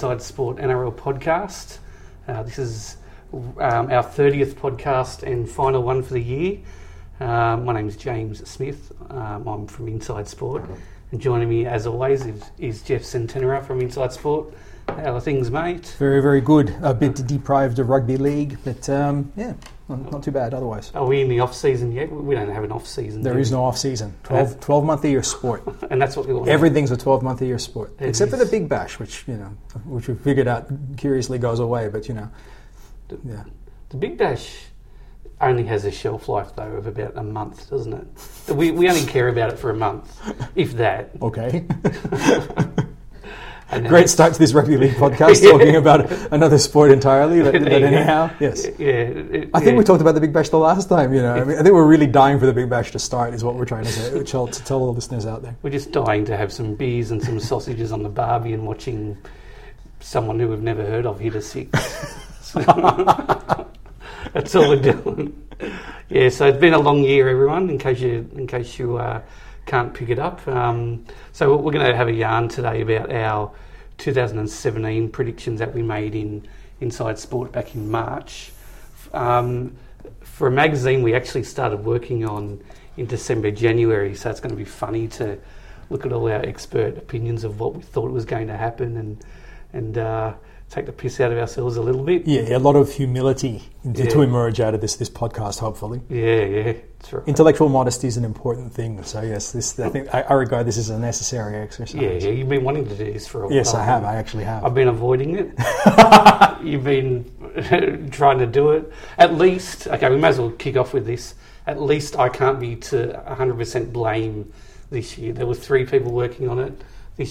Inside Sport NRL podcast. Uh, this is um, our 30th podcast and final one for the year. Uh, my name is James Smith. Um, I'm from Inside Sport. And joining me, as always, is, is Jeff Centenera from Inside Sport. How are things, mate? Very, very good. A bit deprived of rugby league, but um, yeah, not, too bad otherwise. Are we in the off season yet? We don't have an off season. There is no off season. Uh, 12, 12 month a year sport. and that's what we want. Everything's a 12 month a year sport, It except for the. Big Bash, which you know, which we figured out curiously goes away. But you know, yeah, The Big Bash only has a shelf life though of about a month, doesn't it? We, we only care about it for a month, if that. okay. Great start to this rugby league podcast, talking about another sport entirely. But, but There you go. anyhow, yes. Yeah, it- I think yeah. we talked about the Big Bash the last time. You know, I, mean, I think we're really dying for the Big Bash to start. Is what we're trying to say to tell, to tell all the listeners out there. We're just dying to have some beers and some sausages on the barbie and watching someone who we've never heard of hit a six. That's all we're doing. Yeah, so it's been a long year, everyone. In case you, in case you uh, can't pick it up, um, so we're going to have a yarn today about our 2017 predictions that we made in Inside Sport back in March. Um, for a magazine, we actually started working on in December, January. So it's going to be funny to look at all our expert opinions of what we thought was going to happen and and uh, take the piss out of ourselves a little bit. Yeah, a lot of humility to, to emerge out of this this podcast. Hopefully, Yeah, yeah, right. intellectual modesty is an important thing. So yes, this I think I, I regard this as a necessary exercise. Yeah, yeah, you've been wanting to do this for a while. Yes, I have. I actually have. I've been avoiding it. You've been trying to do it. At least, okay, we may as well kick off with this. At least I can't be to 100% blame this year. There were three people working on it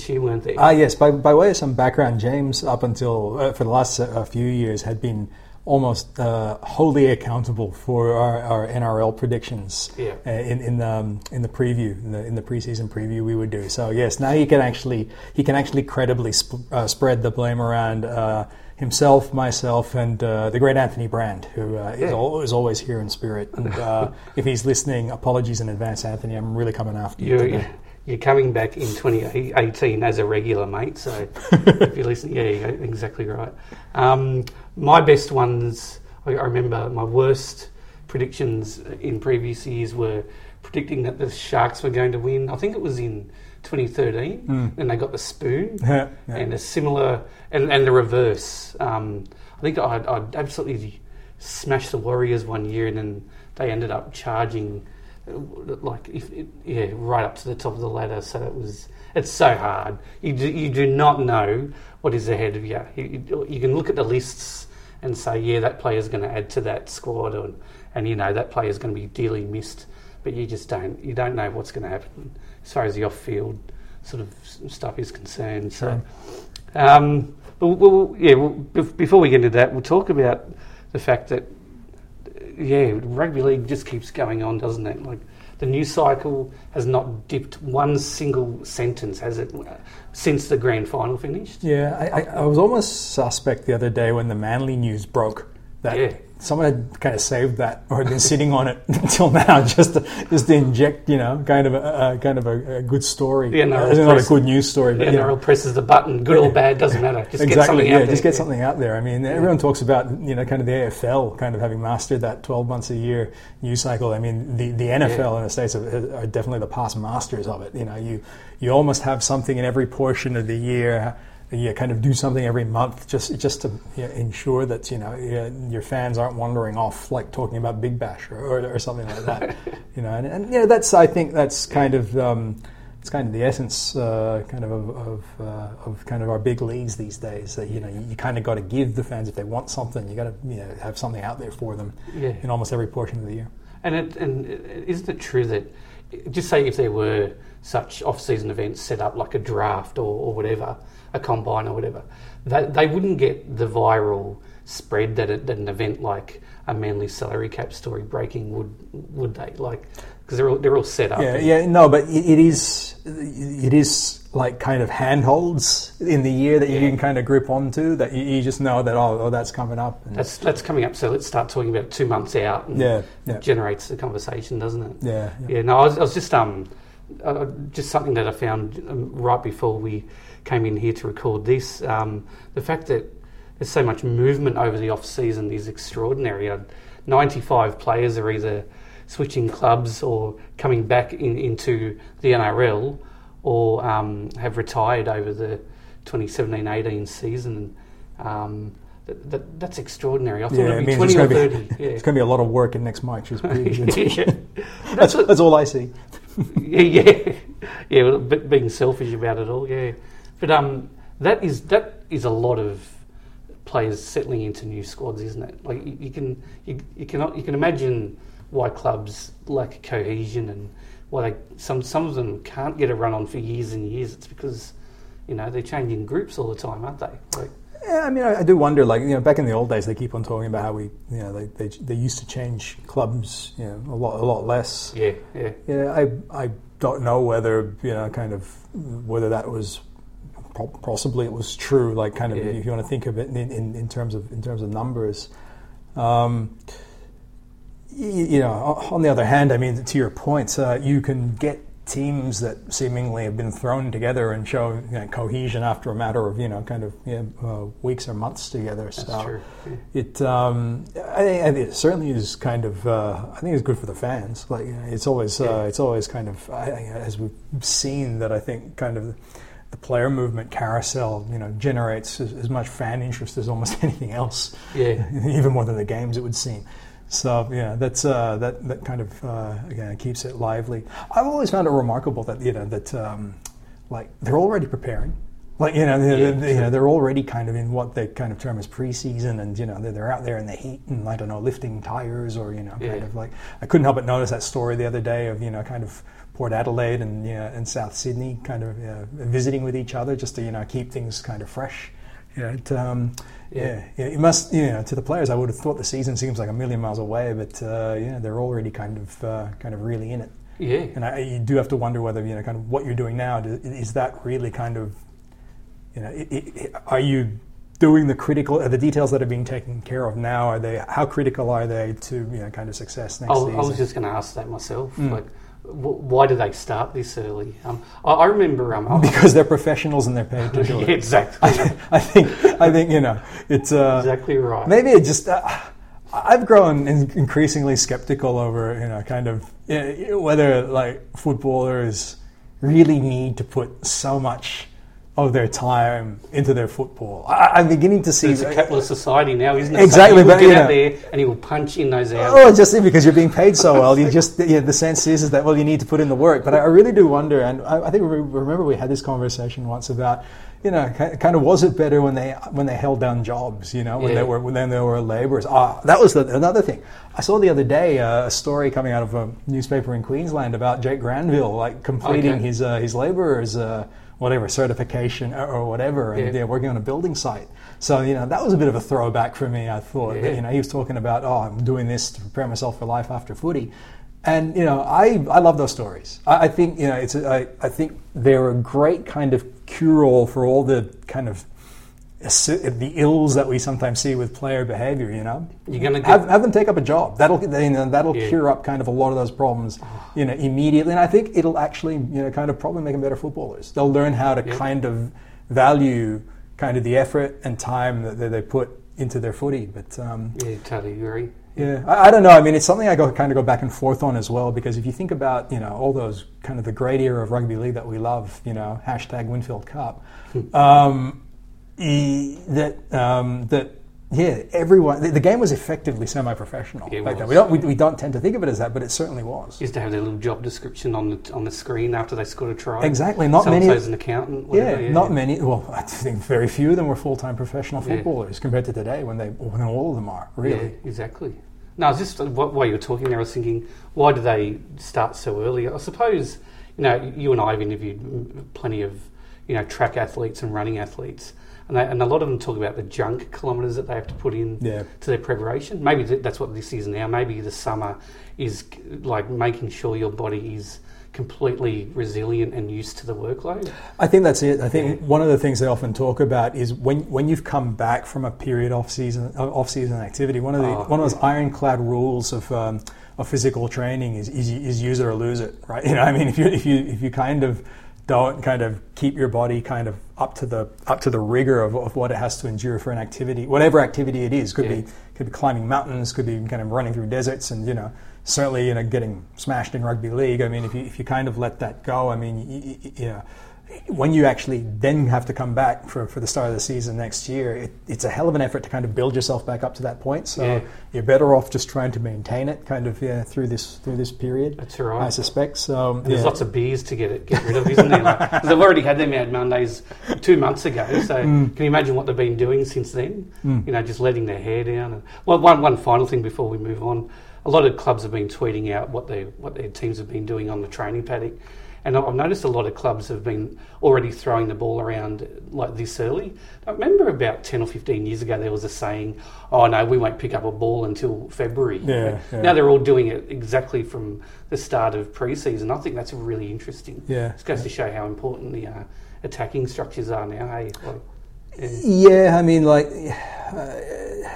year, weren't there? Ah, yes. By, by way of some background, James, up until uh, for the last uh, few years, had been almost uh, wholly accountable for our, our NRL predictions Yeah. uh, in in the um, in the preview in the, in the preseason preview we would do. So yes, now he can actually he can actually credibly sp- uh, spread the blame around. Uh, Himself, myself, and uh, the great Anthony Brand, who uh, is, Yeah. al- is always here in spirit. And uh, if he's listening, apologies in advance, Anthony. I'm really coming after you. You're, coming back in 2018 as a regular, mate. So if you listen, yeah, exactly right. Um, my best ones, I I remember my worst predictions in previous years were predicting that the Sharks were going to win. I think it was in 2013, and they got the spoon. Yeah. and a similar and, and the reverse. Um, I think I'd, I'd absolutely smashed the Warriors one year, and then they ended up charging like if it, yeah right up to the top of the ladder. So it was it's so hard. You do, you do not know what is ahead of you. You, you. you can look at the lists and say yeah that player is going to add to that squad, and and you know that player is going to be dearly missed. But you just don't you don't know what's going to happen as far as the off field sort of stuff is concerned. So. Um, but we'll, yeah, we'll, before we get into that, we'll talk about the fact that, yeah, rugby league just keeps going on, doesn't it? Like, the news cycle has not dipped one single sentence, has it, since the grand final finished? Yeah, I, I, I was almost suspect the other day when the Manly news broke that Yeah. Someone had kind of saved that or had been sitting on it until now just to, just to inject, you know, kind of a, a kind of a, a good story. Yeah, no, it's not a good news story, but you know. NRL presses the button, good or bad, doesn't matter. Just get something Yeah, out there. just get something out there. I mean, everyone talks about you know kind of the AFL kind of having mastered that twelve months a year news cycle. I mean, the, the NFL in the states are, are definitely the past masters of it. You know, you you almost have something in every portion of the year. You kind of do something every month just just to you know, ensure that you know your fans aren't wandering off like talking about Big Bash or, or, or something like that. you know, and, and you know that's I think that's kind of. Um, it's kind of the essence, uh, kind of of of, uh, of kind of our big leagues these days. That you know, you, you kind of got to give the fans if they want something, you got to you know, have something out there for them Yeah. in almost every portion of the year. And it, and isn't it true that just say if there were such off-season events set up like a draft or, or whatever, a combine or whatever, they, they wouldn't get the viral spread that, it, that an event like a Manly salary cap story breaking would, would they? Like because they're all, they're all set up. Yeah, yeah, no, but it, it is it is like kind of handholds in the year that you can kind of grip onto that you, you just know that oh, oh that's coming up. And That's that's coming up. So let's start talking about two months out. And Yeah, it yeah. generates the conversation, doesn't it? yeah, yeah. Yeah, no, I was, I was just um, uh, just something that I found um, right before we came in here to record this. Um, the fact that there's so much movement over the off season is extraordinary. Uh, 95 players are either switching clubs or coming back in, into the NRL or um, have retired over the 2017-18 season. Um, that, that, that's extraordinary. I thought Yeah, it'd be means 20 or it's gonna 30. be, yeah. it's going to be a lot of work in next March. Yeah. that's, that's all I see. yeah, yeah, yeah. But being selfish about it all, yeah. But um, that is that is a lot of players settling into new squads, isn't it? Like you, you can you, you can you can imagine why clubs lack cohesion and why they some some of them can't get a run on for years and years. It's because you know they're changing groups all the time, aren't they? Like, Yeah, I mean, I, I do wonder. Like, you know, back in the old days, they keep on talking about how we, you know, they they, they used to change clubs, you know, a lot a lot less. yeah, yeah, Yeah, I I don't know whether you know, kind of whether that was possibly it was true. Like, kind of, Yeah. if you want to think of it in, in, in terms of in terms of numbers. Um, you know, on the other hand, I mean, to your point, uh, you can get teams that seemingly have been thrown together and show you know, cohesion after a matter of you know, kind of you know, uh, weeks or months together. that's so true. It, um, I, think- I it certainly is kind of. Uh, I think it's good for the fans. Like you know, it's always, Yeah. uh, it's always kind of. I- as we've seen, that I think kind of the player movement carousel, you know, generates as, as much fan interest as almost anything else. Yeah. even more than the games, it would seem. So yeah, that's uh, that that kind of uh, again keeps it lively. I've always found it remarkable that you know that um, like they're already preparing. Like you know, they Yeah, they- you know, they're already kind of in what they kind of term as preseason, and you know, they're, they're out there in the heat and I don't know, lifting tires or you know, Yeah. kind of like I couldn't help but notice that story the other day of you know, kind of Port Adelaide and you know, and South Sydney, kind of uh, visiting with each other just to you know keep things kind of fresh. You know, it, um, Yeah. yeah, it must. You know, to the players, I would have thought the season seems like a million miles away, but uh, yeah, they're already kind of uh, kind of really in it. Yeah. And I, you do have to wonder whether you know, kind of what you're doing now is that really kind of, you know, i i are you doing the critical, the details that are being taken care of now? Are they how critical are they to you know, kind of success next I, season? I was just going to ask that myself. Mm. Like, why do they start this early? Um, I, I remember. Um, I- because they're professionals and they're paid to do it. exactly. I, I think I think you know it's uh, exactly right. Maybe it just. Uh, I've grown in- increasingly skeptical over you know kind of uh, whether like footballers really need to put so much of their time into their football. I, I'm beginning to see It's a capitalist society now, isn't it? Exactly, So but, get out know- there and he will punch in those hours. Oh, just because you're being paid so well, you just yeah, the sense is, is that well, you need to put in the work. But I, I really do wonder, and I, I think we remember we had this conversation once about, you know, kind of was it better when they when they held down jobs, you know, when Yeah. they were when they were labourers. Ah, that was the, another thing. I saw the other day uh, a story coming out of a newspaper in Queensland about Jake Granville, like completing Okay. his uh, his labourers. Uh, Whatever certification or, or whatever, and Yeah. they're working on a building site. So you know that was a bit of a throwback for me. I thought, Yeah. you know, he was talking about, oh, I'm doing this to prepare myself for life after footy. And you know, I, I love those stories. I, I think you know, it's a, I, I think they're a great kind of cure-all for all the kind of the ills that we sometimes see with player behavior. You know, You're gonna get- have, have them take up a job. That'll you know, that'll Yeah. cure up kind of a lot of those problems, you know, immediately. And I think it'll actually you know kind of probably make them better footballers. They'll learn how to Yeah. kind of value kind of the effort and time that they, they put into their footy. But um, Yeah, totally agree. yeah, I, I don't know. I mean, it's something I go kind of go back and forth on as well because if you think about you know all those kind of the great era of rugby league that we love, you know, hashtag Winfield Cup, um, e- that um, that yeah, everyone the, the game was effectively semi-professional. It back then. We don't we, we don't tend to think of it as that, but it certainly was. Used to have their little job description on the on the screen after they scored a try. Exactly, not many- So's an accountant. Yeah, Whatever, not many. Well, I think very few of them were full-time professional Yeah. footballers compared to today, when they when all of them are really. Yeah, exactly. No, I was just while you were talking there, I was thinking, why do they start so early? I suppose you know you and I have interviewed plenty of you know track athletes and running athletes, and they, and a lot of them talk about the junk kilometres that they have to put in Yeah. to their preparation. Maybe th- that's what this is now. Maybe the summer is like making sure your body is completely resilient and used to the workload. I think that's it. I think Yeah. one of the things they often talk about is when when you've come back from a period off season off season activity. One of the Oh, one of those ironclad rules of um, of physical training is, is is use it or lose it. Right? You know, I mean, if you if you if you kind of don't kind of keep your body kind of up to the up to the rigor of, of what it has to endure for an activity, whatever activity it is. Could Yeah. be could be climbing mountains, could be kind of running through deserts, and you know certainly you know getting smashed in rugby league. I mean, if you if you kind of let that go, I mean, you, you, you know. When you actually then have to come back for, for the start of the season next year, it, it's a hell of an effort to kind of build yourself back up to that point. So Yeah. you're better off just trying to maintain it, kind of yeah, through this through this period. That's right. I suspect. So And There's yeah. lots of beers to get it, get rid of, isn't there? Like, they've already had them out Mondays two months ago. So Mm. can you imagine what they've been doing since then? You know, just letting their hair down. And, well, one one final thing before we move on. A lot of clubs have been tweeting out what they what their teams have been doing on the training paddock. And I've noticed a lot of clubs have been already throwing the ball around like this early. I remember about 10 or 15 years ago there was a saying, oh no, we won't pick up a ball until February. Yeah, yeah. Now they're all doing it exactly from the start of pre-season. I think that's really interesting. Yeah, It goes to show how important the uh, attacking structures are now. Hey, like, yeah. Yeah, I mean, like uh,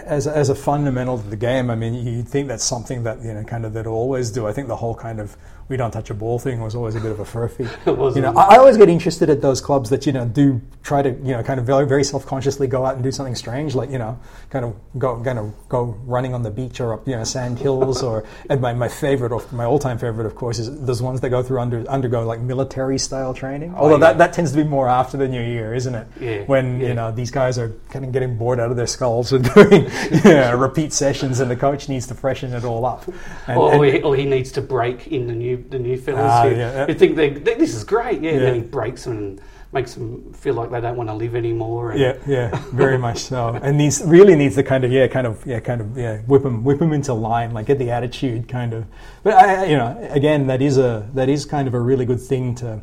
as as a fundamental to the game, I mean, you'd think that's something that you know, kind of that always do. I think the whole kind of we don't touch a ball thing was always a bit of a furphy. You know, I, I always get interested at those clubs that you know do try to you know kind of very very self consciously go out and do something strange, like you know, kind of go kind of go running on the beach or up you know sand hills, or and my my favorite, of my all time favorite, of course, is those ones that go through under undergo like military style training. Oh, Although Oh, yeah. that that tends to be more after the new year, isn't it? Yeah, When yeah. you know these guys are kind of getting bored out of their skulls and doing yeah, repeat sessions, and the coach needs to freshen it all up. And, or, and- or, he, or he needs to break in the new the new fellas Ah, who, yeah. who think they, they, this is great, yeah, and then he breaks them and makes them feel like they don't want to live anymore. And, yeah, yeah, very much so. And these really needs to kind of yeah, kind of yeah, kind of yeah, whip them, whip them into line, like get the attitude kind of. But I, you know, again, that is a that is kind of a really good thing to.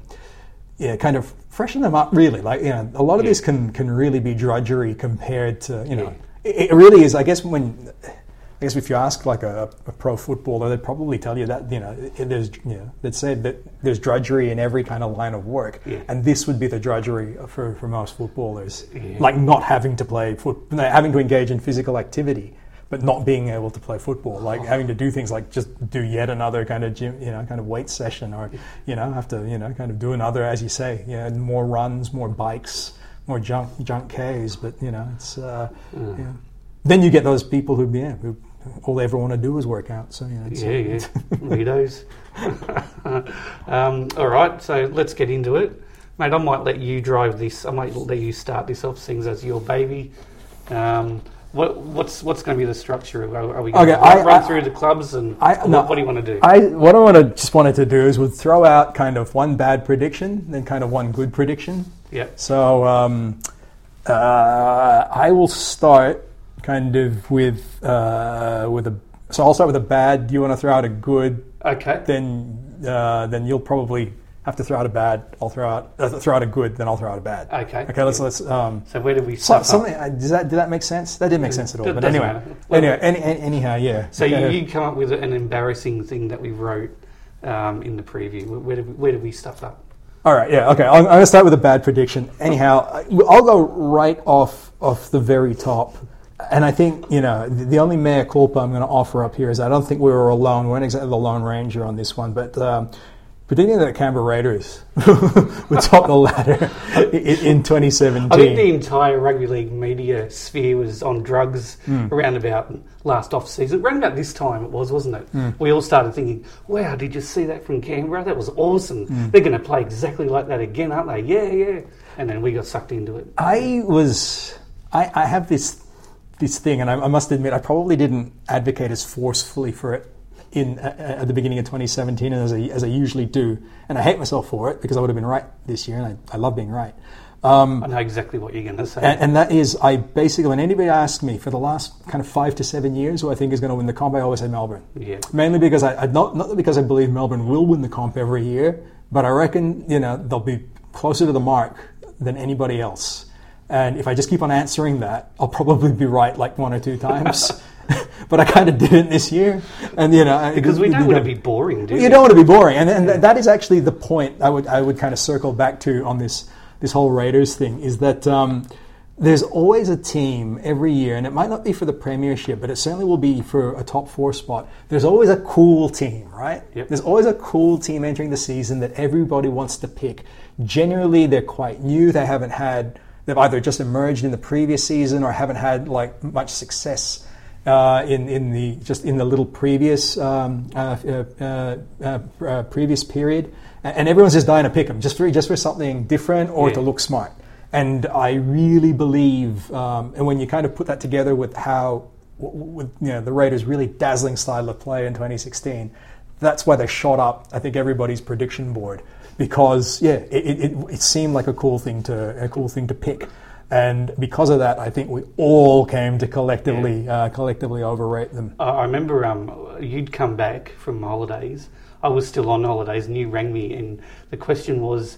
Yeah, kind of freshen them up. Really, like you know, a lot of Yeah. this can can really be drudgery compared to you know. It, it really is. I guess when I guess if you ask like a, a pro footballer, they'd probably tell you that you know there's you know they'd say that there's drudgery in every kind of line of work, Yeah. and this would be the drudgery for, for most footballers, Yeah. like not having to play foot, having to engage in physical activity, but not being able to play football, like having to do things like just do yet another kind of gym, you know, kind of weight session, or you know have to you know kind of do another, as you say, yeah, more runs, more bikes, more junk junk Ks, but you know it's. Uh, Mm. yeah. Then you get those people who, yeah, who all they ever want to do is work out. So you know, it's, Yeah, yeah, Ritos. um, all right, so let's get into it, mate. I might let you drive this. I might let you start this off, things as your baby. Um, what, what's what's going to be the structure? Are, are we going Okay, to run, I- run I- through the clubs and I- what, no, what do you want to do? I what I want to just wanted to do is would throw out kind of one bad prediction, then kind of one good prediction. yeah, So um, uh, I will start kind of with uh, with a. So I'll start with a bad. Do you want to throw out a good? okay. Then uh, then you'll probably have to throw out a bad. I'll throw out uh, throw out a good. Then I'll throw out a bad. Okay. Okay. Let's let's. Um, So where do we so, start? something uh, does that did that make sense? That didn't make sense at all. But anyway. Well- anyway, any, any, anyhow, yeah. So you, Okay. you come up with an embarrassing thing that we wrote um, in the preview. Where, did we, where did we stuff up? All right, yeah, okay. I'm, I'm going to start with a bad prediction. Anyhow, I'll go right off off the very top. And I think, you know, the, the only mea culpa I'm going to offer up here is I don't think we were alone. We weren't exactly the lone ranger on this one, but um, predicting that Canberra Raiders would top the ladder in, in 2017. I think the entire rugby league media sphere was on drugs Hmm. around about last off season. Around about this time it was, wasn't it? Hmm. We all started thinking, "Wow, did you see that from Canberra? That was awesome. Hmm. They're going to play exactly like that again, aren't they? Yeah, yeah." And then we got sucked into it. I was, I, I have this this thing, and I, I must admit, I probably didn't advocate as forcefully for it in uh, at the beginning of 2017 as I, as I usually do, and I hate myself for it because I would have been right this year, and I, I love being right. Um, I know exactly what you're going to say. and, and that is, I basically, when anybody asks me for the last kind of five to seven years who I think is going to win the comp, I always say Melbourne. yeah, Mainly because I, I not not because I believe Melbourne will win the comp every year, but I reckon you know they'll be closer to the mark than anybody else. And if I just keep on answering that, I'll probably be right like one or two times. but I kind of didn't this year, and you know because we don't want to be boring, do you we? don't want to be boring, and, and th- that is actually the point I would I would kind of circle back to on this this whole Raiders thing is that um, there's always a team every year, and it might not be for the premiership, but it certainly will be for a top four spot. There's always a cool team, right? Yep. There's always a cool team entering the season that everybody wants to pick. Generally, they're quite new. They haven't had, they've either just emerged in the previous season or haven't had like much success. Uh, in in the just in the little previous um, uh, uh, uh, uh previous period, and everyone's just dying to pick them just for just for something different or Yeah. to look smart. And I really believe, um, and when you kind of put that together with how, with you know, the Raiders' really dazzling style of play in 2016, that's why they shot up. I think everybody's prediction board because yeah, it, it, it, seemed like a cool thing to a cool thing to pick. And because of that, I think we all came to collectively uh, collectively overrate them. I I remember um, you'd come back from holidays. I was still on holidays, and you rang me, and the question was,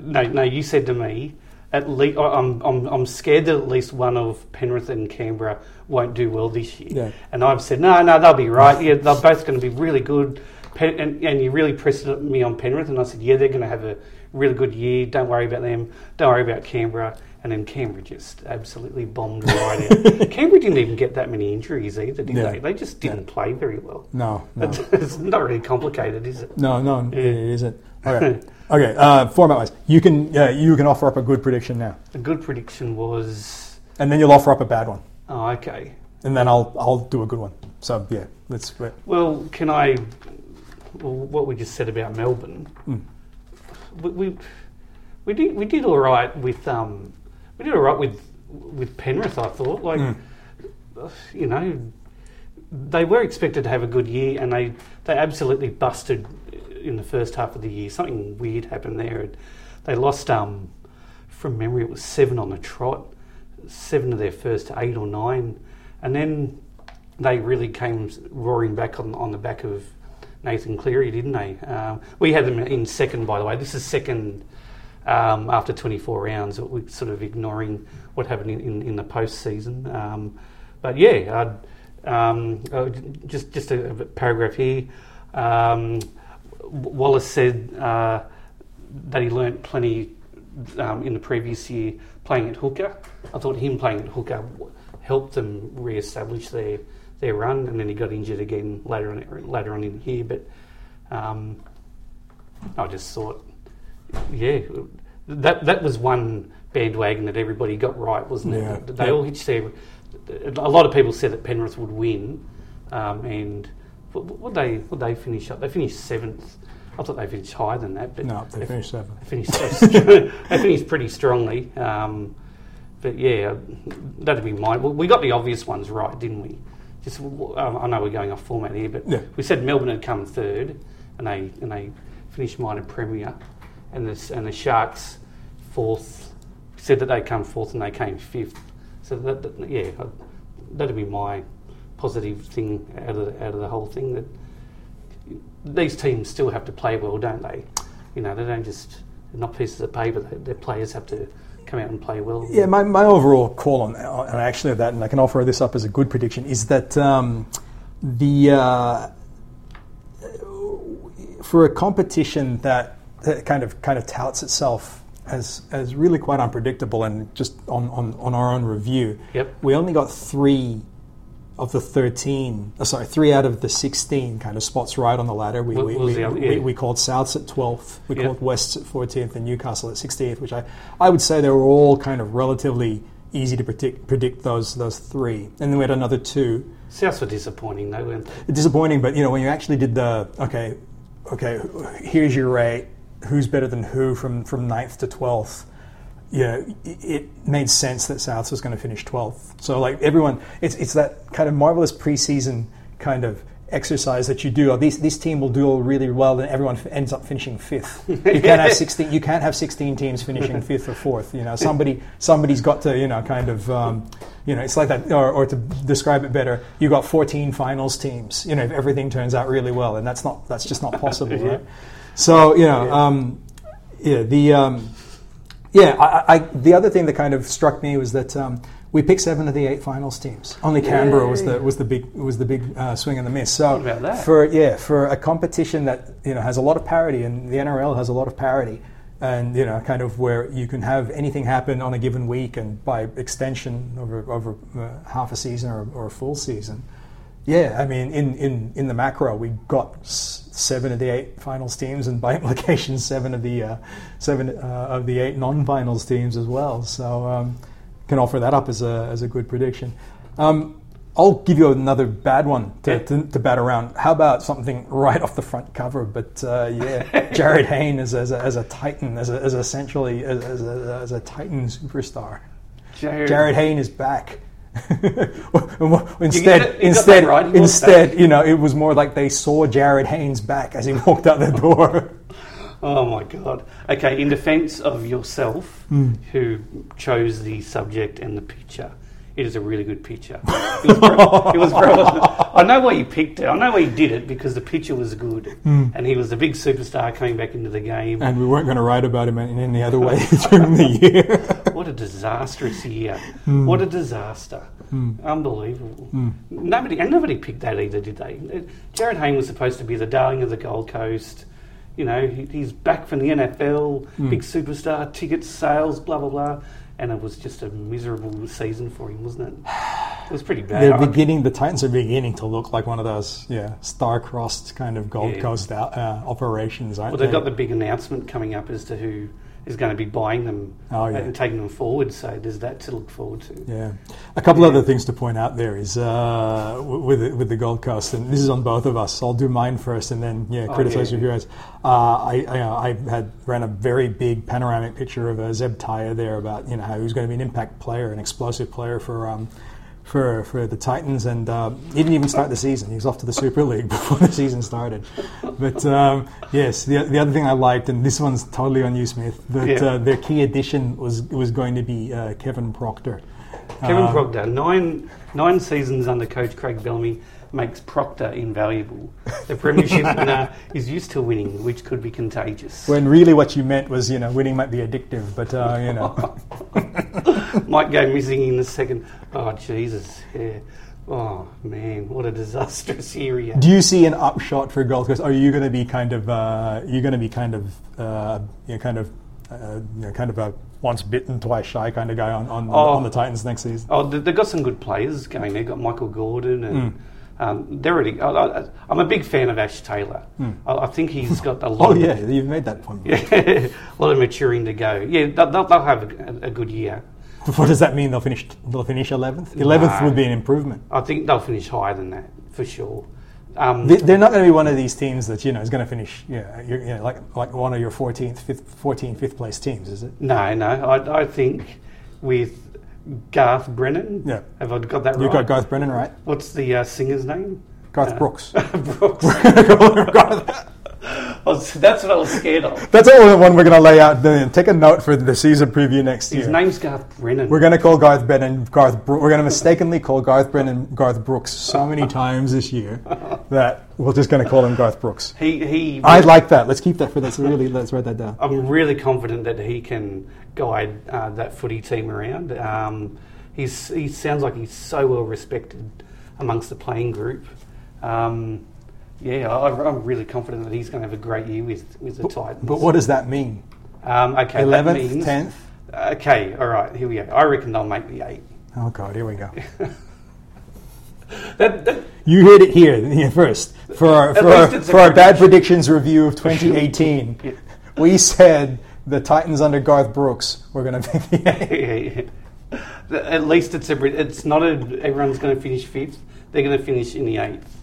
no, no. You said to me, at least I'm, I'm, I'm scared that at least one of Penrith and Canberra won't do well this year. Yeah. And I've said, no, no, they'll be right. Yeah, they're both going to be really good. Pen, and, and you really pressed me on Penrith, and I said, yeah, they're going to have a really good year. Don't worry about them. Don't worry about Canberra. And then Canberra just absolutely bombed right out. Canberra didn't even get that many injuries either, did Yeah. they? They just didn't play very well. No, no. It's, not really complicated, is it? No, no, it isn't. Okay, okay. Uh, format wise, you can yeah, you can offer up a good prediction now, A good prediction was. and then you'll offer up a bad one, Oh, okay. and then I'll I'll do a good one. So yeah, let's. wait. Well, can I? What we just said about Melbourne, Mm. we, we we did we did all right with um we did all right with with Penrith. I thought like Mm. you know they were expected to have a good year, and they they absolutely busted in the first half of the year. Something weird happened there. They lost um from memory it was seven on the trot, seven of their first eight or nine, and then they really came roaring back on on the back of Nathan Cleary, didn't they? Um, we had them in second, by the way. This is second um, after 24 rounds. We're sort of ignoring what happened in, in, in the postseason. Um, but yeah, um, uh, just just a, a paragraph here. Um, Wallace said uh, that he learnt plenty um, in the previous year playing at hooker. I thought him playing at hooker helped them re-establish their their run, and then he got injured again later on later on in here. But um, I just thought, yeah, that that was one bandwagon that everybody got right, wasn't Yeah. it? They Yeah. all hitched their. A lot of people said that Penrith would win, um, and what would they would they finish up? They finished seventh. I thought they finished higher than that, but No, they finished seventh. they finished, they finished pretty strongly. Um, but yeah, that'd be mine. Well, we got the obvious ones right, didn't we? Just um, I know we're going off format here, but Yeah. we said Melbourne had come third, and they and they finished minor premier, and the and the Sharks fourth. Said that they come fourth and they came fifth. So that, that yeah, that'd be my positive thing out of the, out of the whole thing. That these teams still have to play well, don't they? You know, they don't just they're not pieces of paper. They, their players have to come out and play well. Yeah, my, my overall call on, on actually that, and I can offer this up as a good prediction, is that um, the uh, for a competition that, that kind of kind of touts itself as as really quite unpredictable, and just on, on, on our own review, Yep. we only got three of the 13, oh, sorry, three out of the 16 kind of spots right on the ladder. We, What we, we, the other- we, we called Souths at 12th, we Yeah. called Wests at 14th, and Newcastle at 16th, which I, I would say they were all kind of relatively easy to predict, predict those those three. And then we had another two. Souths were disappointing, though, weren't they? Disappointing, but you know, when you actually did the, okay, okay, here's your rate, who's better than who from, from 9th to 12th, you know, it- made sense that Souths was going to finish 12th. So, like, everyone, it's, it's that kind of marvelous preseason kind of exercise that you do. Oh, this, this team will do really well, and everyone f- ends up finishing fifth. You can't have 16, you can't have 16 teams finishing fifth or fourth. You know, somebody, somebody's got to, you know, kind of, um, you know, it's like that, or, or to describe it better, you've got 14 finals teams, you know, if everything turns out really well, and that's not, that's just not possible, Yeah. right? So, you know, um, yeah, the, um, yeah, I, I, the other thing that kind of struck me was that um, we picked seven of the eight finals teams. Only Canberra was the was the big was the big uh, swing and the miss. So about that? for yeah for a competition that you know has a lot of parity and the NRL has a lot of parity, and you know, kind of where you can have anything happen on a given week, and by extension over over uh, half a season or, or a full season. Yeah, I mean, in, in, in the macro, we got seven of the eight finals teams, and by implication, seven of the uh, seven uh, of the eight non-finals teams as well. So, um, can offer that up as a as a good prediction. Um, I'll give you another bad one to, to, to bat around. How about something right off the front cover? But uh, yeah, Jarryd Hayne as, as, a, as a Titan, as, a, as essentially as, as, a, as a Titan superstar. Jared, Jarryd Hayne is back. instead, it- you instead, right, instead, you know, it was more like they saw Jarryd Hayne's back as he walked out the door. Oh my god. Okay, in defence of yourself, Hmm. who chose the subject and the picture, it is a really good picture. It was, bro- it was bro- I know why he picked it. I know why you did it because the picture was good, Hmm. and he was a big superstar coming back into the game. and we weren't going to write about him in any other way during the year. What a disastrous year! Hmm. What a disaster! Unbelievable. Nobody and nobody picked that either, did they? Jarryd Hayne was supposed to be the darling of the Gold Coast. You know, he, he's back from the NFL, Hmm. big superstar, ticket sales, blah blah blah, and it was just a miserable season for him, wasn't it? It was pretty bad. They're beginning. The Titans are beginning to look like one of those, yeah, star-crossed kind of Gold Yeah. Coast out, uh, operations, aren't well, they? they've got the big announcement coming up as to who is going to be buying them Oh, yeah. and taking them forward. So there's that to look forward to. Yeah, a couple other things to point out there is uh, with the, with the Gold Coast, and this is on both of us. I'll do mine first, and then yeah, Oh, criticize yeah, your guys. Uh, I I, uh, I had ran a very big panoramic picture of a Zeb Taia there about you know how he was going to be an impact player, an explosive player for. Um, for, for the Titans, and uh, he didn't even start the season. He was off to the Super League before the season started. But um, yes, the, the other thing I liked, and this one's totally on you, Smith, that Yeah. uh, their key addition was was going to be uh, Kevin Proctor. Kevin Um, Proctor, nine nine seasons under coach Craig Bellamy makes Proctor invaluable. The premiership winner is used to winning, which could be contagious. When really what you meant was, you know, winning might be addictive, but uh, you know, Might go missing in the second. Oh Jesus! Yeah. Oh man, what a disastrous area. do you see an upshot for Gold Coast? Are you going to be kind of, uh, you're going to be kind of, uh, you know, kind of, uh, you know, kind of a once bitten, twice shy kind of guy on on, Oh. on the Titans next season? Oh, they- they've got some good players going. They've got Michael Gordon and. Um, they're already. I, I, I'm a big fan of Ash Taylor. I, I think he's got a lot. Oh of- yeah, you've made that point. yeah, a lot of maturing to go. Yeah, they'll, they'll they'll have a, a good year. What does that mean? They'll finish. They'll finish eleventh. Eleventh No. would be an improvement. I think they'll finish higher than that for sure. Um, They- They're not going to be one of these teams that you know is going to finish. Yeah, you know, like like one of your 14th, fifth, 14th, fifth place teams, is it? no, no. I, I think with Garth Brennan. Yeah. Have I got that right? You got Garth Brennan right. What's the uh, singer's name? Garth Brooks. Brooks. Garth- was- that's what I was scared of. That's all the one we're going to lay out. Then take a note for the season preview next His year. His name's Garth Brennan. We're going to call Garth Brennan Garth. Bro- we're going to mistakenly call Garth Brennan Garth Brooks so many times this year that we're just going to call him Garth Brooks. he he. I like that. Let's keep that for this. Really, let's write that down. I'm really confident that he can guide uh, that footy team around. Um, he's, he sounds like he's so well respected amongst the playing group. Um, yeah, I, I'm really confident that he's going to have a great year with, with the Titans. But what does that mean? Um, okay, that Eleventh, means- tenth. Okay, all right, here we go. I reckon they'll make the eight. Oh God, here we go. That, that, You heard it here first for our, for our, for our bad predictions review of 2018. Yeah. We said the Titans under Garth Brooks were going to make the eight. At least it's a. It's not a. Everyone's going to finish fifth. They're going to finish in the eighth.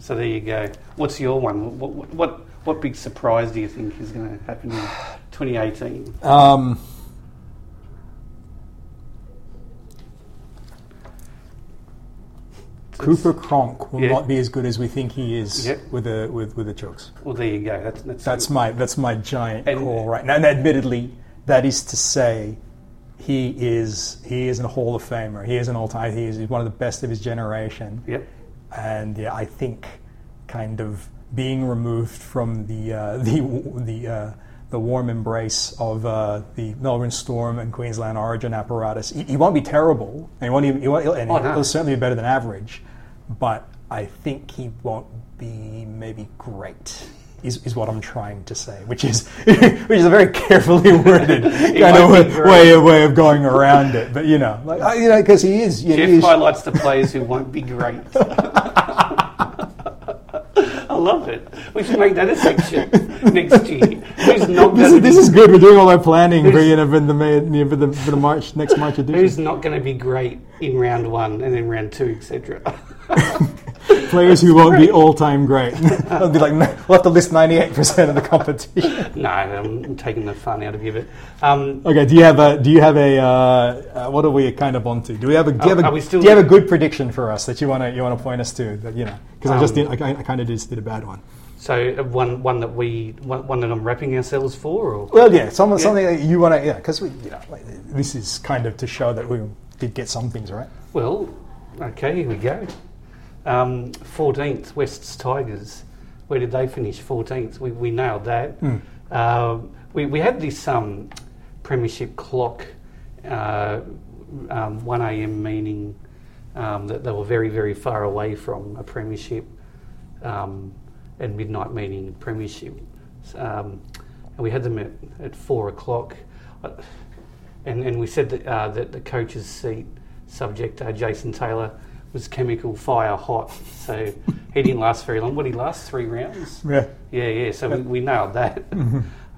So there you go. What's your one? What what what, what big surprise do you think is going to happen in 2018? Um, Cooper Cronk will Yeah. not be as good as we think he is Yep. with the with, with the Chooks. Well, there you go. That's that's, That's my that's my giant And- call right now. And admittedly, that is to say, he is he is a Hall of Famer. He is an all time. He is one of the best of his generation. Yep. and yeah, I think kind of being removed from the uh, the the uh, the warm embrace of uh, the Melbourne Storm and Queensland Origin apparatus. He, he won't be terrible, and he won't even, he won't, and Oh, no. he'll certainly be better than average. But I think he won't be maybe great. is, is what I'm trying to say, which is which is a very carefully worded kind of way, of way of going around it. But you know, like you know, because he is. Yeah, Jeff he is highlights the players who won't be great. I love it. We should make that a section next year. Who's not this, is, this is good. We're doing all our planning for you know for the May, for the for the March next March edition. Who's not going to be great in round one and then round two, etc. Players who won't be all time great. I'll be like, we'll have to list ninety eight percent of the competition. no, I'm taking the fun out of you. But um, Okay, do you have a do you have a uh, uh, what are we kind of onto? Do we have a do you have a, we still- do you have a good prediction for us that you want to you want to point us to? That you know, because I just Um, did, I, I kind of just did a bad one. so uh, one one that we one, one that I'm wrapping ourselves for, or Well, yeah, some, Yeah. something that you want to yeah, because we you know like, this is kind of to show that we did get some things right. well, okay, here we go. Um, 14th, West's Tigers. Where did they finish? 14th. We, we nailed that. Hmm. Um, we, we had this um, premiership clock, uh, um, 1 a.m. meaning um, that they were very, very far away from a premiership, um, and midnight meaning premiership. Um, and we had them at, at 4 o'clock. Uh, And, and we said that, uh, that the coach's seat subject, uh, Jason Taylor, was chemical fire hot. So he didn't last very long. What did he last? Three rounds? Yeah. Yeah, yeah. So we, we nailed that.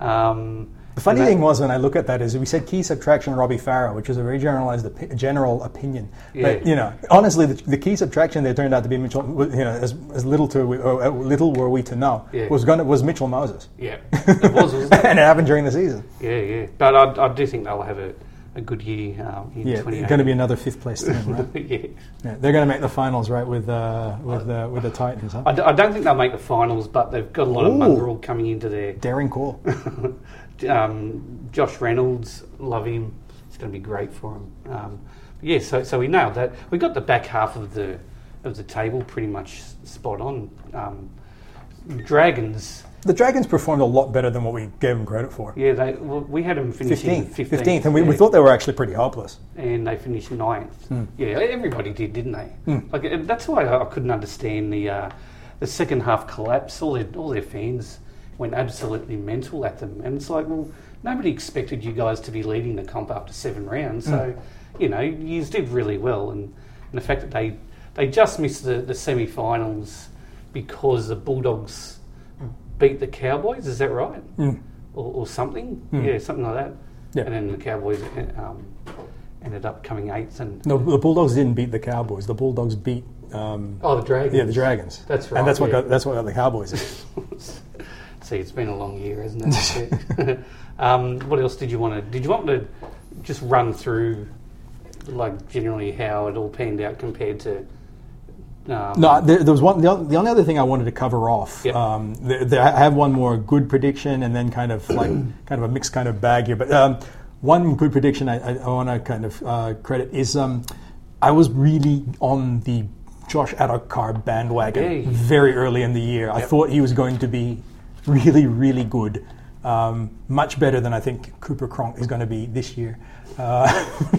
Um, The funny that- thing was when I look at that is we said key subtraction Robbie Farah, which is a very generalized opi- general opinion. But you know, honestly, the, the key subtraction there turned out to be Mitchell. You know, as, as little to or, uh, little were we to know Yeah. was going was Mitchell Moses, Yeah, it was, wasn't it? and it happened during the season. Yeah, yeah. But I, I do think they'll have a, a good year um, in Yeah, 2018. going to be another fifth place team, right? yeah. yeah, they're going to make the finals, right, with uh, with uh, with the Titans. Huh? I, d- I don't think they'll make the finals, but they've got a lot of Ooh. mongrel coming into their Daring call. um, Josh Reynolds, love him. It's going to be great for him. Um, yeah, so so we nailed that. We got the back half of the of the table pretty much spot on. Um, Dragons, The Dragons performed a lot better than what we gave them credit for. yeah, they well, we had them finishing 15th, 15th, 15th, and we, we thought they were actually pretty hopeless. and they finished ninth. Hmm. Yeah, everybody did, didn't they? Like that's why I couldn't understand the uh, the second half collapse. All their all their fans went absolutely mental at them, and it's like, well, nobody expected you guys to be leading the comp after seven rounds. So, Hmm. you know, you did really well, and, and the fact that they they just missed the, the semi-finals because the Bulldogs beat the Cowboys. Is that right? Mm. Or, or something? Yeah, something like that. Yeah. And then the Cowboys um, ended up coming eighth. And No, the Bulldogs didn't beat the Cowboys. The Bulldogs beat um, oh, the Dragons. yeah the Dragons. That's right, and that's what yeah. got, that's what got the Cowboys. See, it's been a long year, isn't it? um, what else did you want to? Did you want to just run through, like generally how it all panned out compared to? Um, No, there, there was one. The, the only other thing I wanted to cover off. Yep. Um, there, there, I have one more good prediction, and then kind of like kind of a mixed kind of bag here. But um, one good prediction I, I, I want to kind of uh, credit is um, I was really on the Josh Addo-Carr bandwagon Hey. very early in the year. I thought he was going to be really, really good. Um, much better than I think Cooper Cronk is going to be this year. Uh,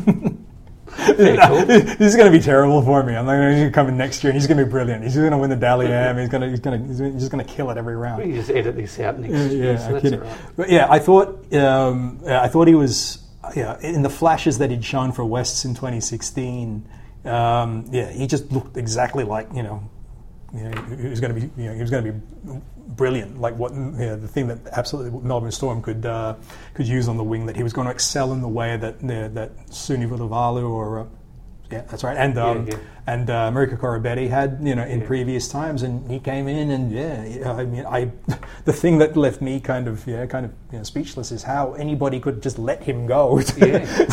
cool. this is going to be terrible for me. I'm like, he's going to come in next year and he's going to be brilliant. He's going to win the Dally M. He's going to, he's going to, he's just going to kill it every round. You just edit this out next Yeah, year, yeah, so that's kidding. all right. But yeah, I thought, um, I thought he was, yeah, in the flashes that he'd shown for Wests in 2016. Um, yeah, he just looked exactly like you know, you know, he was going to be, you know, he was going to be brilliant. Like what, you know, the thing that absolutely Melbourne Storm could uh, could use on the wing. That he was going to excel in the way that uh, that Suli Vunivalu or uh, yeah, that's right, and um, Yeah, yeah. and uh, Marika Koroibete had you know in Yeah. previous times, and he came in and yeah, I mean, I the thing that left me kind of yeah, kind of you know, speechless is how anybody could just let him go to,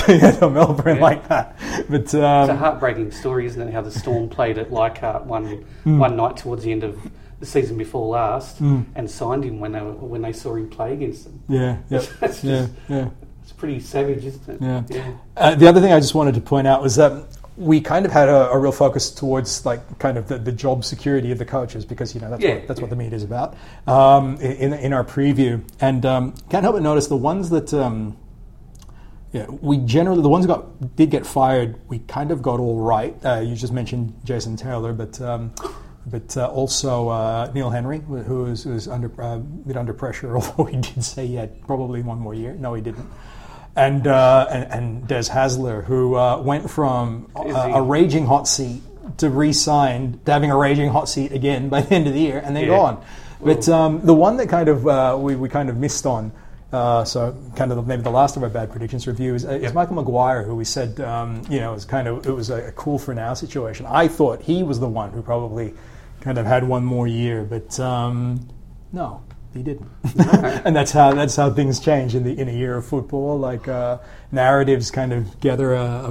Yeah. to, Melbourne like that. But It's a um, heartbreaking story, isn't it? How the Storm played at Leichhardt one Hmm. one night towards the end of the season before last, and signed him when they when they saw him play against them. yeah, yeah, That's yeah, just- yeah. It's pretty savage, isn't it? Yeah. Uh, the other thing I just wanted to point out was that we kind of had a, a real focus towards like kind of the, the job security of the coaches because you know that's Yeah, what that's what the meet is about um, in in our preview and um, can't help but notice the ones that um, yeah we generally the ones that got did get fired we kind of got all right uh, you just mentioned Jason Taylor but um, but uh, also uh, Neil Henry, who was, was under uh, a bit under pressure, although he did say he had probably one more year. No, he didn't. And uh, and, and Des Hasler, who uh, went from a, raging hot seat to re-signed to having a raging hot seat again by the end of the year, and then Yeah. gone. But um, the one that kind of uh, we, we kind of missed on, uh, so kind of maybe the last of our bad predictions review is, is Michael Maguire, who we said um, you know was kind of it was a, a cool for now situation. I thought he was the one who probably kind of had one more year, but um, no, he didn't. and that's how that's how things change in the in a year of football. Like uh, narratives kind of gather a, a,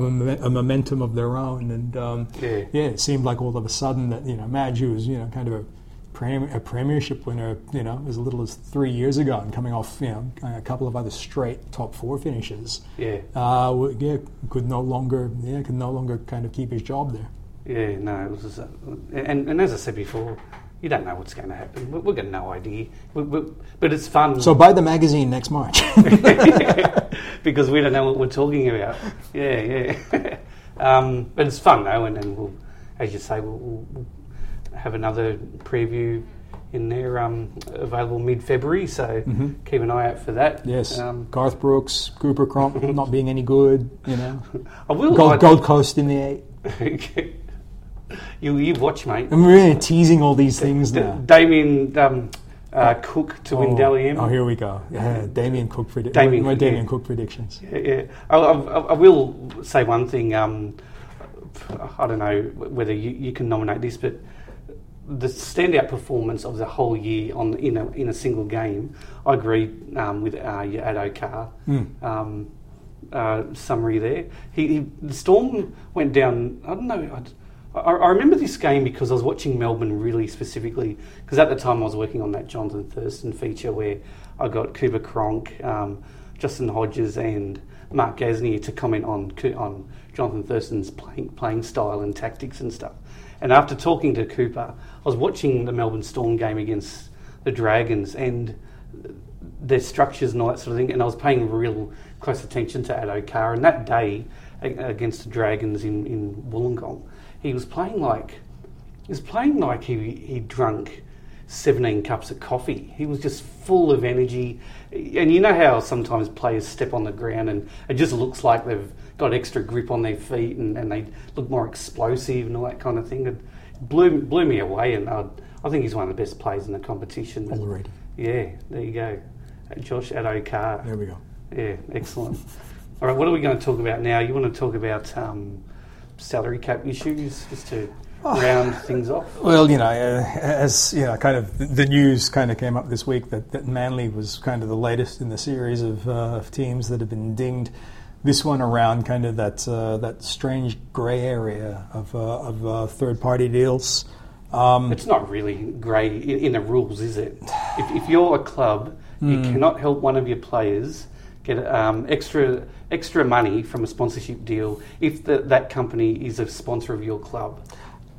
a momentum of their own, and um, Yeah. yeah, it seemed like all of a sudden that you know Madge was you know kind of a, a premiership winner you know as little as three years ago and coming off you know a couple of other straight top four finishes. Yeah, Uh, yeah, could no longer yeah could no longer kind of keep his job there. Yeah, no, it was, just, uh, and, and as I said before, you don't know what's going to happen. We- We've got no idea, we, we, but it's fun. So buy the magazine next March. because we don't know what we're talking about. Yeah, yeah. um, but it's fun though, and then we'll, as you say, we'll, we'll have another preview in there um, available mid-February. So keep an eye out for that. yes, Um, Garth Brooks, Cooper Cronk not being any good. You know, I will. Gold, Gold Coast in the eight. You, you watch, mate. I'm really teasing all these things D- now. Damien um, uh, Cook to win Oh, Dally M. Oh, here we go. Yeah, Damien Cook predi- Damien my Cook, Damien yeah. Cook predictions. Yeah, yeah. I, I, I will say one thing. Um, I don't know whether you, you can nominate this, but the standout performance of the whole year on in a in a single game, I agree um, with uh, your Addo-Carr um, uh, summary there. He, he the Storm went down. I don't know. I, I, remember this game because I was watching Melbourne really specifically because at the time I was working on that Jonathan Thurston feature where I got Cooper Cronk, um, Justin Hodges, and Mark Gasnier to comment on on Jonathan Thurston's playing playing style and tactics and stuff. And after talking to Cooper, I was watching the Melbourne Storm game against the Dragons and their structures and all that sort of thing. And I was paying real close attention to Addo-Carr. And that day against the Dragons in, in Wollongong, he was playing like he was playing like he he drunk seventeen cups of coffee. He was just full of energy. And you know how sometimes players step on the ground and it just looks like they've got extra grip on their feet and, and they look more explosive and all that kind of thing. It blew blew me away. And I, I think he's one of the best players in the competition. Already. Yeah, there you go. Josh Addo-Carr. There we go. Yeah, excellent. All right, what are we going to talk about now? You want to talk about um, salary cap issues just to round things off? Well, you know, uh, as you know, kind of the news kind of came up this week that, that Manly was kind of the latest in the series of, uh, of teams that have been dinged. This one around kind of that uh, that strange grey area of uh, of uh, third party deals. Um, It's not really grey in, in the rules, is it? If, if you're a club, you cannot help one of your players get um, extra extra money from a sponsorship deal if the, that company is a sponsor of your club.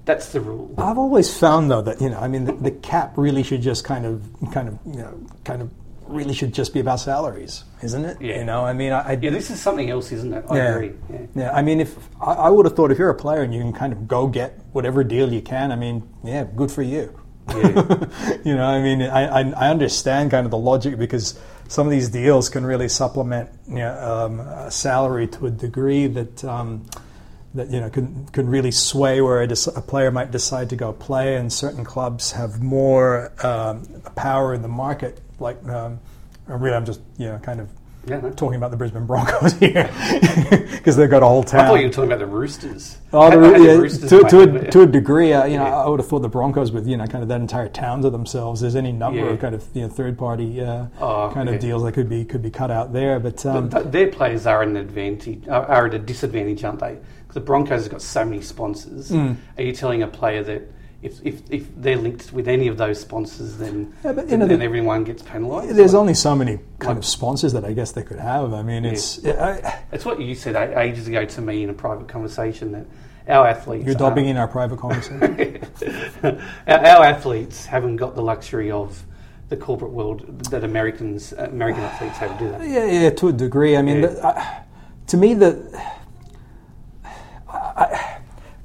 That's the rule. I've always found though that you know, I mean, the, the cap really should just kind of, kind of, you know, kind of, really should just be about salaries, isn't it? Yeah. You know, I mean, I, I Yeah, this is something else, isn't it? I yeah. agree. Yeah. Yeah, I mean, if I, I would have thought if you're a player and you can kind of go get whatever deal you can, I mean, yeah, good for you. Yeah. you know, I mean, I, I, I understand kind of the logic because some of these deals can really supplement you know, um, salary to a degree that um, that you know can can really sway where a, dec- a player might decide to go play, and certain clubs have more um, power in the market. Like, um, really, I'm just you know kind of Yeah, no. talking about the Brisbane Broncos here because they've got a whole town. I thought you were talking about the Roosters. Oh, the, had the Roosters to, to, a, to a degree, uh, you know, Yeah. I would have thought the Broncos with you know kind of that entire town to themselves. There's any number Yeah. of kind of you know third party uh, Oh, kind yeah. of deals that could be could be cut out there. But um, But th- their players are at an advantage, are at a disadvantage, aren't they? Because the Broncos have got so many sponsors. Mm. Are you telling a player that if, if, if they're linked with any of those sponsors, then Yeah, but, then, know, then the- everyone gets penalised? there's only so many kind Like- of sponsors that I guess they could have. I mean, it's I, It's what you said ages ago to me in a private conversation that our athletes you're dobbing in our private conversation. our, our athletes haven't got the luxury of the corporate world that Americans American athletes have, to do they? Yeah, yeah, to a degree. I mean, Yeah. the, uh, to me, the I,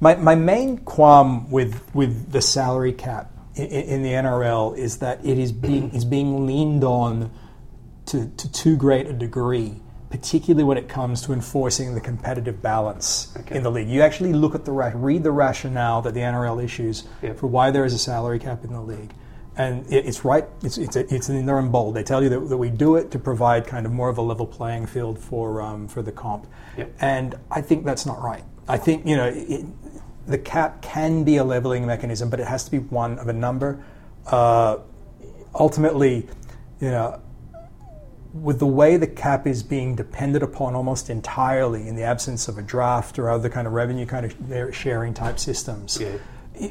my, my main qualm with with the salary cap in, in the NRL is that it is being is being leaned on to, to too great a degree, particularly when it comes to enforcing the competitive balance Okay. in the league. You actually look at the ra- read the rationale that the NRL issues Yep. for why there is a salary cap in the league. And it, it's right. It's it's, it's in there in bold. They tell you that, that we do it to provide kind of more of a level playing field for um, for the comp. Yep. And I think that's not right. I think you know it, the cap can be a leveling mechanism, but it has to be one of a number. Uh, ultimately, you know, with the way the cap is being depended upon almost entirely in the absence of a draft or other kind of revenue kind of sharing type systems, Yeah.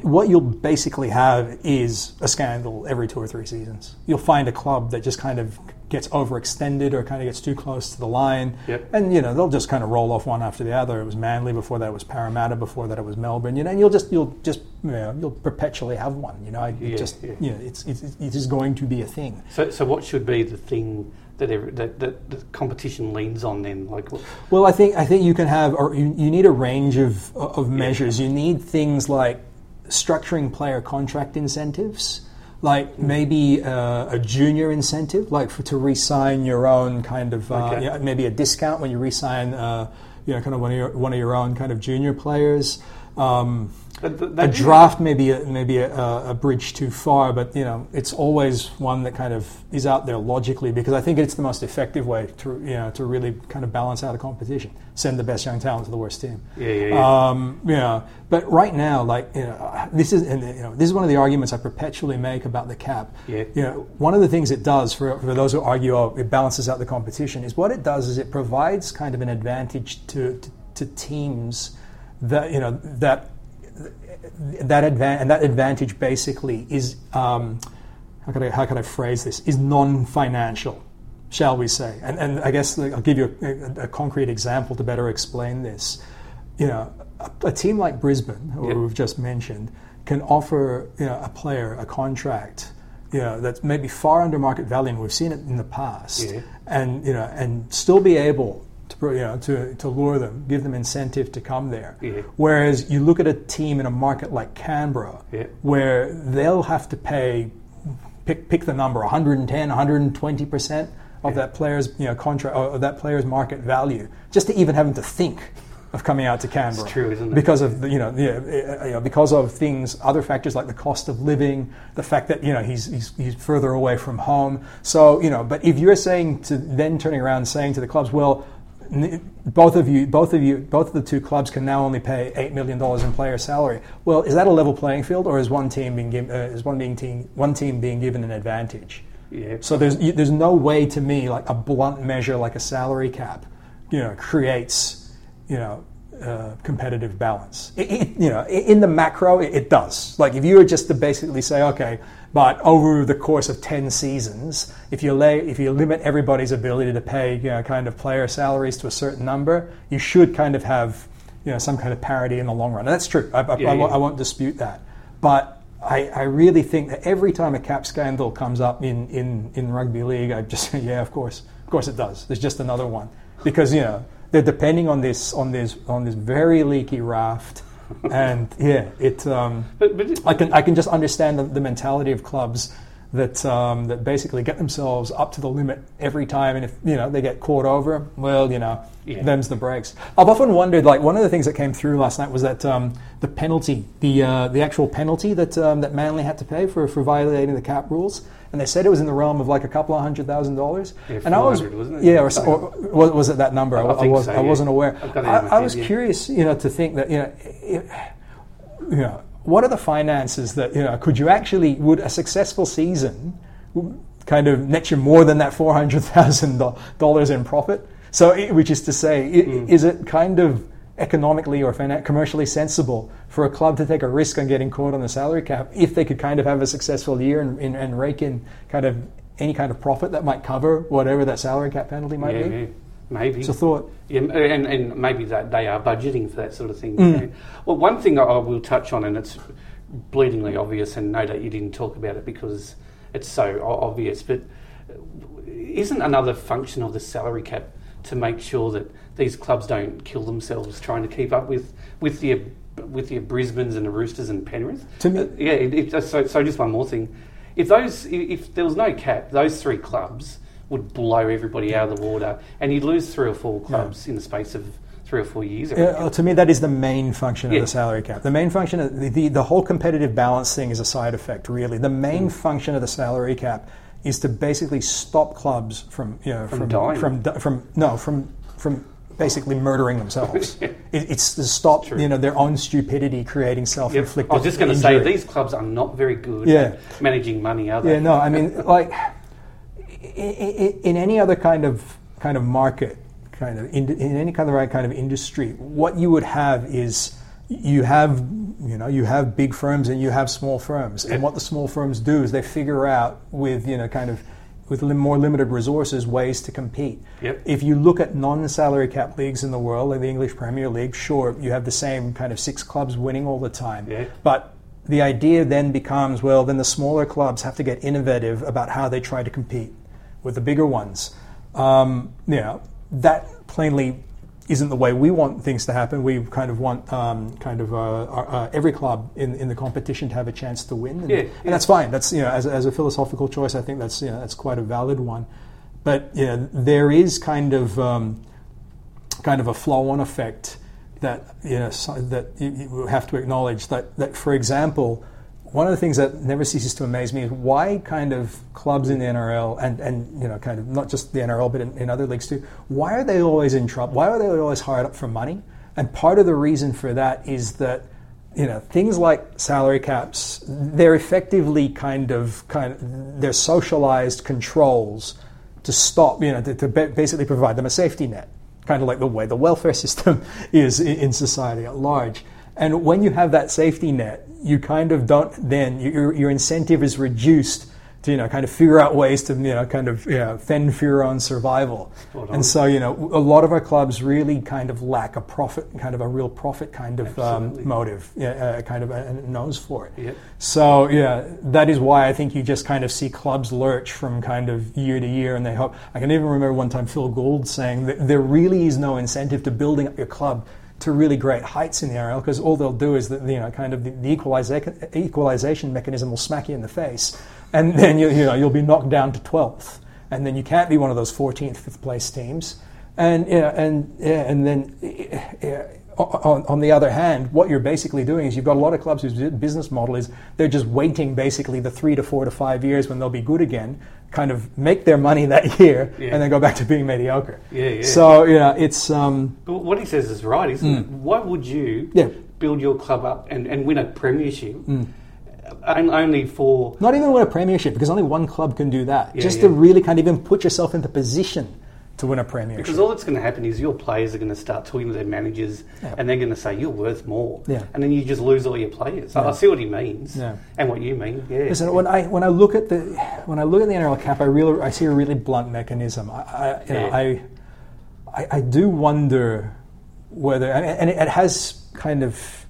what you'll basically have is a scandal every two or three seasons. You'll find a club that just kind of gets overextended or kind of gets too close to the line, Yep. and you know they'll just kind of roll off one after the other. It was Manly before that, it was Parramatta before that, it was Melbourne. You know, and you'll just you'll just you know you'll perpetually have one. You know, it Yeah, just yeah. you know it's, it's it is going to be a thing. So, so what should be the thing that, every, that, that the competition leans on then? Like, what- Well, I think I think you can have, or you, you need a range of of measures. You need things like structuring player contract incentives, like maybe uh, a junior incentive, like for, to re-sign your own kind of uh, Okay. yeah, maybe a discount when you re-sign, uh, you know, kind of one of your one of your own kind of junior players. Um, a draft may be a, maybe a, a bridge too far, but you know it's always one that kind of is out there logically because I think it's the most effective way to you know to really kind of balance out a competition. Send the best young talent to the worst team. Yeah, yeah, yeah. Um, you know, but right now, like you know, this is and, you know this is one of the arguments I perpetually make about the cap. Yeah. You know, one of the things it does for for those who argue oh it balances out the competition is what it does is it provides kind of an advantage to to, to teams that you know that that advan- and that advantage basically is um, how could I how could I phrase this is non-financial, shall we say? And and I guess I'll give you a, a, concrete example to better explain this. You know, a, a team like Brisbane, who Yep. we've just mentioned, can offer you know a player a contract. You know that's maybe far under market value, and we've seen it in the past. Yeah. And you know, and still be able you know to, to lure them, give them incentive to come there. Yeah. Whereas you look at a team in a market like Canberra, Yeah. where they'll have to pay, pick, pick the number, 110, 120 percent of that player's you know contract or that player's market value, just to even having to think of coming out to Canberra. It's true, isn't it? Because of the, you know, the, uh, you know because of things, other factors like the cost of living, the fact that you know he's, he's he's further away from home. So you know, but if you're saying to then turning around and saying to the clubs, well. Both of you, both of you, both of the two clubs can now only pay eight million dollars in player salary. Well, is that a level playing field, or is one team being given, uh, is one being team, one team being given an advantage? yeah. So there's you- there's no way to me like a blunt measure like a salary cap, you know, creates you know uh, competitive balance. It, it, you know, in the macro, it, it does. Like if you were just to basically say, okay, but over the course of ten seasons, if you lay if you limit everybody's ability to pay you know kind of player salaries to a certain number, you should kind of have you know some kind of parity in the long run. And that's true. I, I, Yeah, I, won't- yeah. I won't dispute that, but. I, I really think that every time a cap scandal comes up in, in, in rugby league, I just say, yeah, of course, of course it does. There's just another one because you know they're depending on this on this on this very leaky raft, and yeah, it. Um, But, but it, I can I can just understand the, the mentality of clubs that um, that basically get themselves up to the limit every time, and if you know they get caught over, well, you know, Yeah. them's the breaks. I've often wondered, like one of the things that came through last night was that um, the penalty, the uh, the actual penalty that um, that Manly had to pay for for violating the cap rules, and they said it was in the realm of like a couple of hundred thousand dollars. Yeah, and I was wasn't it? yeah, or, s- or was, it that number? I I, think was so, I yeah. wasn't aware. I've got it in my I, I was curious, you know, to think that you know. It, you know, what are the finances that you know? Could you actually would a successful season kind of net you more than that four hundred thousand dollars in profit? So, i- which is to say, i Mm. is it kind of economically or commercially sensible for a club to take a risk on getting caught on the salary cap if they could kind of have a successful year and, and, and rake in kind of any kind of profit that might cover whatever that salary cap penalty might yeah, be? yeah, maybe. It's a thought. Yeah, and, and maybe that they are budgeting for that sort of thing. Mm. Well, one thing I- will touch on, and it's bleedingly obvious, and no doubt you didn't talk about it because it's so obvious, but isn't another function of the salary cap to make sure that these clubs don't kill themselves trying to keep up with, with the with your Brisbane's and the Roosters and Penrith. To me- Uh, yeah. It, it, so, so just one more thing. If those, if there was no cap, those three clubs would blow everybody out of the water, and you'd lose three or four clubs in the space of three or four years. Yeah, to me, that is the main function Yeah. of the salary cap. The main function, of the, the, the whole competitive balance thing is a side effect, really. The main Mm. function of the salary cap is to basically stop clubs from, you know, from, dying. from, from no, from, from basically murdering themselves. it, it's to stop, True. you know, their own stupidity creating self-inflicted I was just going to say these clubs are not very good Yeah. at managing money, are they? Yeah, no, I mean, like in any other kind of kind of market, kind of in, in any kind of right kind of industry, what you would have is you have you know you have big firms and you have small firms, and what the small firms do is they figure out with you know kind of with lim- more limited resources ways to compete. Yep. If you look at non-salary cap leagues in the world, like the English Premier League, sure, you have the same kind of six clubs winning all the time. Yeah. But the idea then becomes well, then the smaller clubs have to get innovative about how they try to compete with the bigger ones. Um, you know, that plainly isn't the way we want things to happen. We kind of want um, kind of uh, our, uh, every club in, in the competition to have a chance to win, and, Yeah, and that's fine. That's you know, as, a- as a philosophical choice, I think that's you know, that's quite a valid one. But you know, there is kind of um, kind of a flow-on effect that you know so, that you, you have to acknowledge that that for example one of the things that never ceases to amaze me is why kind of clubs in the NRL and, and you know kind of not just the NRL but in, in other leagues too why are they always in trouble? Why are they always hired up for money? And part of the reason for that is that you know things like salary caps they're effectively kind of kind of they're socialized controls to stop you know to, to basically provide them a safety net kind of like the way the welfare system is i- in society at large and when you have that safety net you kind of don't then your, your incentive is reduced to you know kind of figure out ways to you know kind of you know, fend for your own survival and so you know a lot of our clubs really kind of lack a profit kind of a real profit kind of um, motive uh, kind of a, a nose for it Yep. so yeah, that is why I think you just kind of see clubs lurch from kind of year to year, and they hope. I can even remember one time Phil Gould saying that there really is no incentive to building up your club to really great heights in the NRL because all they'll do is that you know kind of the, the equalization, equalization mechanism will smack you in the face, and then you you know you'll be knocked down to twelfth, and then you can't be one of those 14th, fifth place teams, and yeah, and yeah, and then. Yeah, on, on the other hand, what you're basically doing is you've got a lot of clubs whose business model is they're just waiting basically the three to four to five years when they'll be good again, kind of make their money that year, Yeah. and then go back to being mediocre. Yeah, yeah. So you know, it's um, But what he says is right, isn't it? Why would you Mm. Yeah. build your club up and, and win a premiership and only for not even win a premiership because only one club can do that. Yeah, just to really kind of even put yourself into position to win a premiership. because all that's going to happen is your players are going to start talking to their managers Yeah. and they're going to say you're worth more, Yeah. and then you just lose all your players. I I see what he means Yeah. and what you mean. Yeah, Listen, when I when I look at the when I look at the NRL cap, I really I see a really blunt mechanism. I I, you know, I, I I do wonder whether and, and it, it has kind of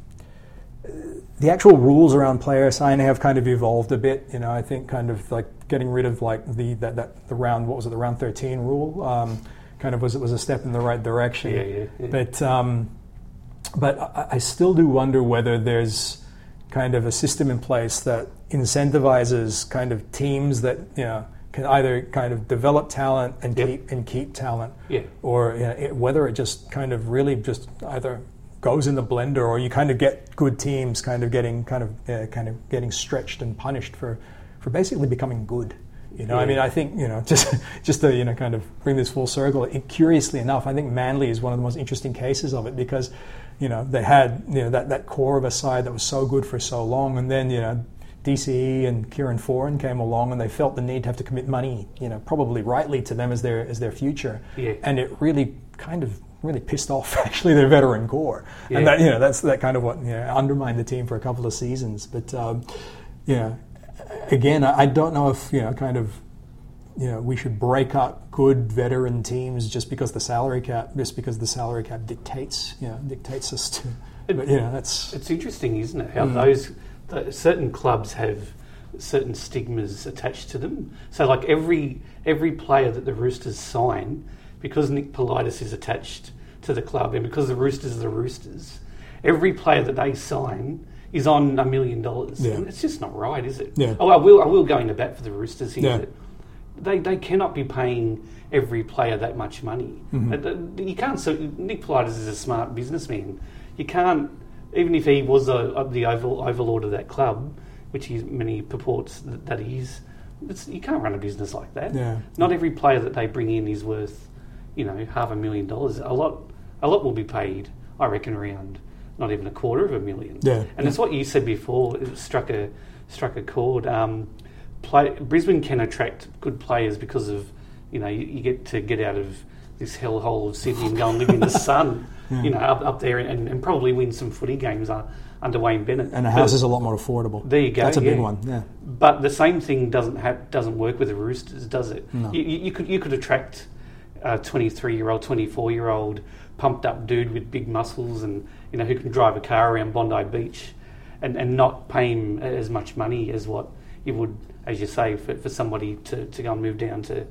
the actual rules around player signing have kind of evolved a bit. You know, I think kind of like getting rid of like the that, that the round what was it the round thirteen rule um, kind of was it was a step in the right direction. Yeah, yeah, yeah. But um, but I, I still do wonder whether there's kind of a system in place that incentivizes kind of teams that you know can either kind of develop talent and Yep. keep and keep talent, Yeah. or you know, it, whether it just kind of really just either goes in the blender or you kind of get good teams kind of getting kind of uh, kind of getting stretched and punished for for basically becoming good. You know, I mean, I think you know, just just to you know, kind of bring this full circle. It, curiously enough, I think Manly is one of the most interesting cases of it because, you know, they had you know that, that core of a side that was so good for so long, and then you know, DCE and Kieran Foran came along, and they felt the need to have to commit money, you know, probably rightly to them as their as their future, Yeah. and it really kind of really pissed off actually their veteran core, Yeah. and that you know that's that kind of what you know, undermined the team for a couple of seasons, but. Um, know, again, I don't know if you know, kind of, you know, we should break up good veteran teams just because the salary cap, just because the salary cap dictates, you know, dictates us to. But you know, that's It's interesting, isn't it? How Mm. those certain clubs have certain stigmas attached to them. So, like every every player that the Roosters sign, because Nick Politis is attached to the club, and because the Roosters are the Roosters, every player that they sign is on a million dollars. Yeah. And it's just not right, is it? Yeah. Oh, I will. I will go into bat for the Roosters here. Yeah. They they cannot be paying every player that much money. Mm-hmm. Uh, You can't. So Nick Politis is a smart businessman. You can't. Even if he was a, the over, overlord of that club, which he many purports that, that he is, it's, you can't run a business like that. Yeah. Not every player that they bring in is worth, you know, half a million dollars. A lot, a lot will be paid. I reckon around not even a quarter of a million. Yeah. And it's what you said before. It struck a struck a chord. Um, play, Brisbane can attract good players because of, you know, you, you get to get out of this hellhole of Sydney and go and live in the sun, you know, up, up there and, and probably win some footy games uh, under Wayne Bennett. And the But- house is a lot more affordable. There you go, That's a big one. Yeah. but the same thing doesn't have, doesn't work with the Roosters, does it? No. You, you, you could you could attract a 23 year old, 24 year old pumped up dude with big muscles and you know who can drive a car around Bondi Beach, and, and not pay him as much money as what you would, as you say, for, for somebody to, to go and move down to